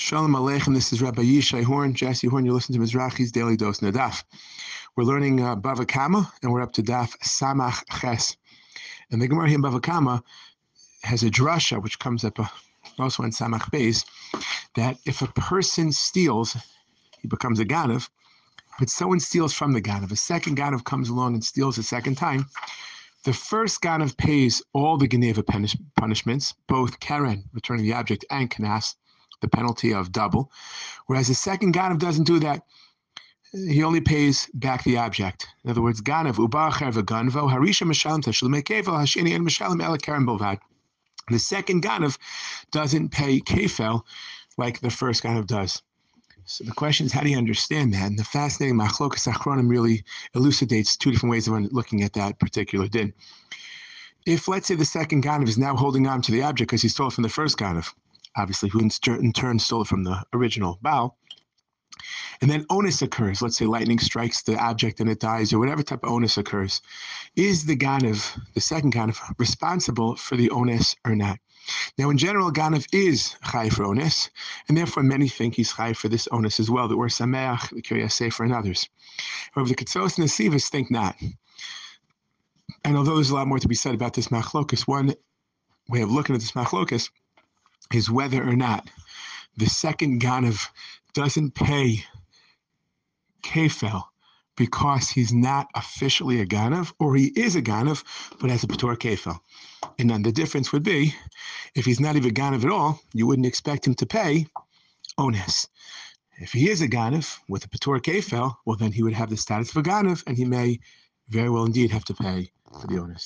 Shalom Aleichem. This is Rabbi Yishai Horn, Jesse Horn. You're listening to Mizrachi's Daily Dose Nadaf. We're learning uh, Bava Kama, and we're up to Daf Samach Ches. And the Gemara here in Bava Kama has a drasha, which comes up uh, also in Samach Beis, that if a person steals, he becomes a Ganav, but someone steals from the Ganav. A second Ganav comes along and steals a second time. The first Ganav pays all the Geneva punish- punishments, both Keren, returning the object, and Knas, the penalty of double. Whereas the second Ganav doesn't do that. He only pays back the object. In other words, Ganav, Ubacher v'ganvo, Harisha Meshalim Tashlumekevel, Hashini and Meshalim El Keren Bilvad. The second Ganav doesn't pay Kefel like the first Ganav does. So the question is, how do you understand that? And the fascinating Machlokas Achronim really elucidates two different ways of looking at that particular din. If, let's say, the second Ganav is now holding on to the object because he stole it from the first Ganav, obviously, who in turn stole it from the original Baal, and then onus occurs, let's say lightning strikes the object and it dies, or whatever type of onus occurs, is the Ganav, the second Ganav, responsible for the onus or not? Now, in general, Ganav is Chai for onus, and therefore many think he's Chai for this onus as well, that Ohr Sameach, the Kiryas Sefer, and others. However, the Ketzos and the Nesivos think not. And although there's a lot more to be said about this machlokus, one way of looking at this machlokus is whether or not the second Ganav doesn't pay Kefel because he's not officially a Ganav, or he is a Ganav, but has a Pator Kefel. And then the difference would be, if he's not even Ganav at all, you wouldn't expect him to pay Ones. If he is a Ganav with a Pator Kefel, well, then he would have the status of a Ganav, and he may very well indeed have to pay for the Ones.